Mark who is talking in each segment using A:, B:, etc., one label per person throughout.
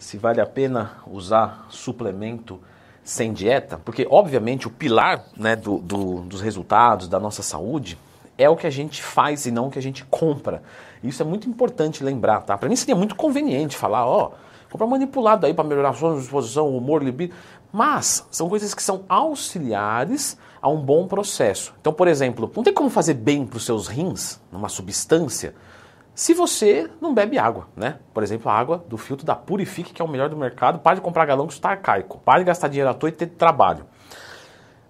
A: se vale a pena usar suplemento sem dieta, porque obviamente o pilar né, do, do, dos resultados da nossa saúde é o que a gente faz e não o que a gente compra. Isso é muito importante lembrar, tá? Para mim seria muito conveniente falar, ó, comprar manipulado aí para melhorar a sua disposição, humor, libido. Mas são coisas que são auxiliares a um bom processo. Então, por exemplo, não tem como fazer bem para os seus rins, numa substância, se você não bebe água, né? Por exemplo, a água do filtro da Purifique, que é o melhor do mercado, pare de comprar galão que está arcaico, pare de gastar dinheiro à toa e ter trabalho.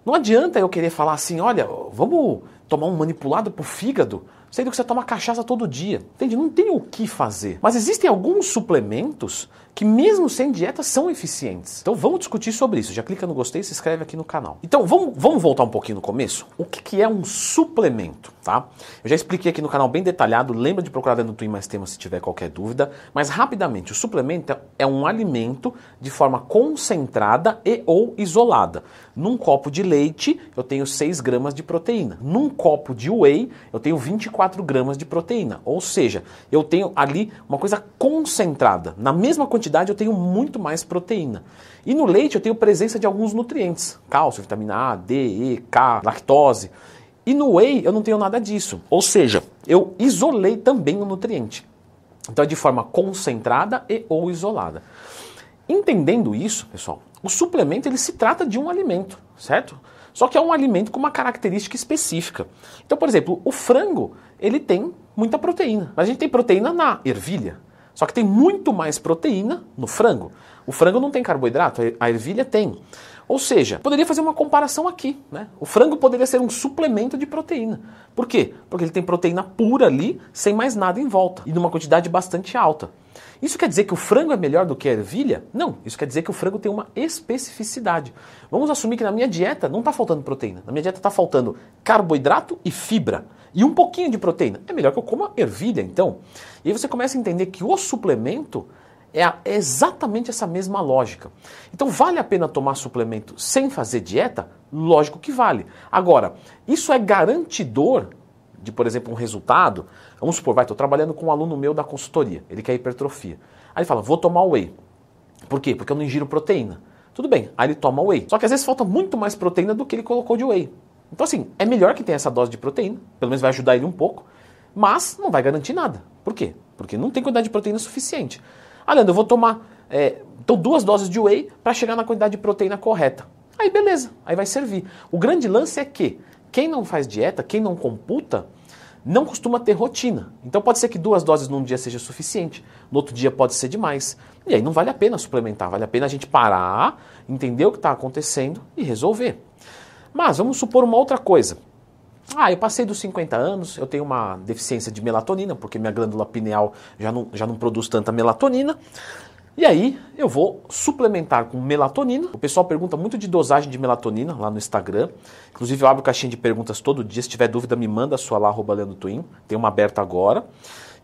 A: Não adianta eu querer falar assim, olha, vamos tomar um manipulado pro fígado, sendo que você toma cachaça todo dia. Entende? Não tem o que fazer. Mas existem alguns suplementos que mesmo sem dieta são eficientes. Então vamos discutir sobre isso. Já clica no gostei e se inscreve aqui no canal. Então vamos, vamos voltar um pouquinho no começo? O que, que é um suplemento, tá? Eu já expliquei aqui no canal bem detalhado, lembra de procurar dentro do Twin Mais Temas se tiver qualquer dúvida, mas rapidamente, o suplemento é um alimento de forma concentrada e ou isolada. Num copo de leite, eu tenho 6 gramas de proteína. Num copo de whey, eu tenho 24 gramas de proteína. Ou seja, eu tenho ali uma coisa concentrada. Na mesma quantidade eu tenho muito mais proteína. E no leite eu tenho presença de alguns nutrientes: cálcio, vitamina A, D, E, K, lactose. E no whey eu não tenho nada disso. Ou seja, eu isolei também o nutriente. Então é de forma concentrada e ou isolada. Entendendo isso, pessoal, o suplemento ele se trata de um alimento, certo? Só que é um alimento com uma característica específica. Então, por exemplo, o frango, ele tem muita proteína. A gente tem proteína na ervilha, só que tem muito mais proteína no frango. O frango não tem carboidrato, a ervilha tem. Ou seja, poderia fazer uma comparação aqui. Né? O frango poderia ser um suplemento de proteína. Por quê? Porque ele tem proteína pura ali, sem mais nada em volta, e numa quantidade bastante alta. Isso quer dizer que o frango é melhor do que a ervilha? Não, isso quer dizer que o frango tem uma especificidade. Vamos assumir que na minha dieta não está faltando proteína. Na minha dieta está faltando carboidrato e fibra e um pouquinho de proteína. É melhor que eu coma ervilha, então. E aí você começa a entender que o suplemento é, exatamente essa mesma lógica. Então, vale a pena tomar suplemento sem fazer dieta? Lógico que vale. Agora, isso é garantidor de, por exemplo, um resultado? Vamos supor, vai, estou trabalhando com um aluno meu da consultoria, ele quer hipertrofia. Aí ele fala, vou tomar whey. Por quê? Porque eu não ingiro proteína. Tudo bem, aí ele toma whey. Só que às vezes falta muito mais proteína do que ele colocou de whey. Então, assim, é melhor que tenha essa dose de proteína, pelo menos vai ajudar ele um pouco, mas não vai garantir nada. Por quê? Porque não tem quantidade de proteína suficiente. Ah, Leandro, eu vou tomar é, então duas doses de whey para chegar na quantidade de proteína correta. Aí beleza, aí vai servir. O grande lance é que quem não faz dieta, quem não computa, não costuma ter rotina. Então pode ser que duas doses num dia seja suficiente, no outro dia pode ser demais. E aí não vale a pena suplementar, vale a pena a gente parar, entender o que está acontecendo e resolver. Mas vamos supor uma outra coisa. Ah, eu passei dos 50 anos, eu tenho uma deficiência de melatonina, porque minha glândula pineal já não, já não produz tanta melatonina. E aí eu vou suplementar com melatonina. O pessoal pergunta muito de dosagem de melatonina lá no Instagram. Inclusive eu abro caixinha de perguntas todo dia. Se tiver dúvida, me manda a sua lá, arroba Twin. Tem uma aberta agora.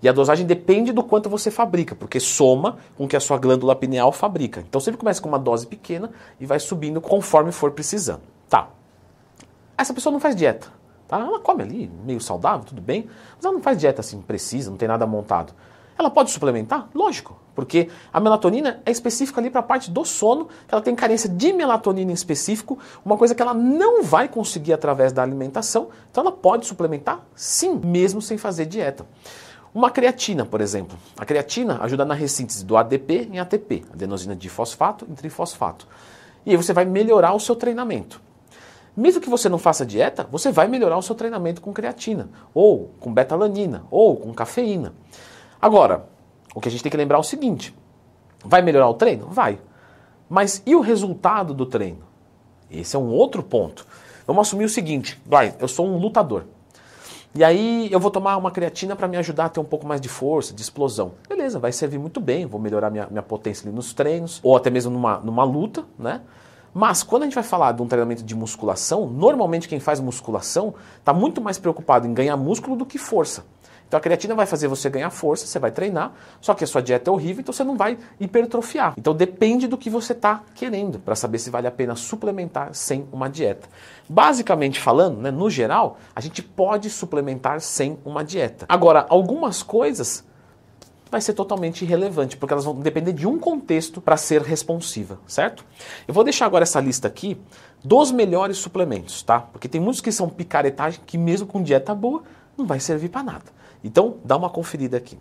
A: E a dosagem depende do quanto você fabrica, porque soma com o que a sua glândula pineal fabrica. Então sempre começa com uma dose pequena e vai subindo conforme for precisando. Tá, essa pessoa não faz dieta. Tá? Ela come ali, meio saudável, tudo bem, mas ela não faz dieta assim precisa, não tem nada montado. Ela pode suplementar? Lógico, porque a melatonina é específica ali para a parte do sono, ela tem carência de melatonina em específico, uma coisa que ela não vai conseguir através da alimentação, então ela pode suplementar sim, mesmo sem fazer dieta. Uma creatina, por exemplo. A creatina ajuda na ressíntese do ADP em ATP, adenosina difosfato em trifosfato. E aí você vai melhorar o seu treinamento. Mesmo que você não faça dieta, você vai melhorar o seu treinamento com creatina, ou com betalanina, ou com cafeína. Agora, o que a gente tem que lembrar é o seguinte: vai melhorar o treino? Vai. Mas e o resultado do treino? Esse é um outro ponto. Vamos assumir o seguinte: vai, eu sou um lutador. E aí eu vou tomar uma creatina para me ajudar a ter um pouco mais de força, de explosão. Beleza, vai servir muito bem, vou melhorar minha, minha potência ali nos treinos, ou até mesmo numa, numa luta, né? Mas quando a gente vai falar de um treinamento de musculação, normalmente quem faz musculação está muito mais preocupado em ganhar músculo do que força. Então a creatina vai fazer você ganhar força, você vai treinar, só que a sua dieta é horrível, então você não vai hipertrofiar. Então depende do que você está querendo para saber se vale a pena suplementar sem uma dieta. Basicamente falando, né, no geral, a gente pode suplementar sem uma dieta. Agora, algumas coisas vai ser totalmente irrelevante, porque elas vão depender de um contexto para ser responsiva, certo? Eu vou deixar agora essa lista aqui dos melhores suplementos, tá? Porque tem muitos que são picaretagem que mesmo com dieta boa não vai servir para nada. Então, dá uma conferida aqui.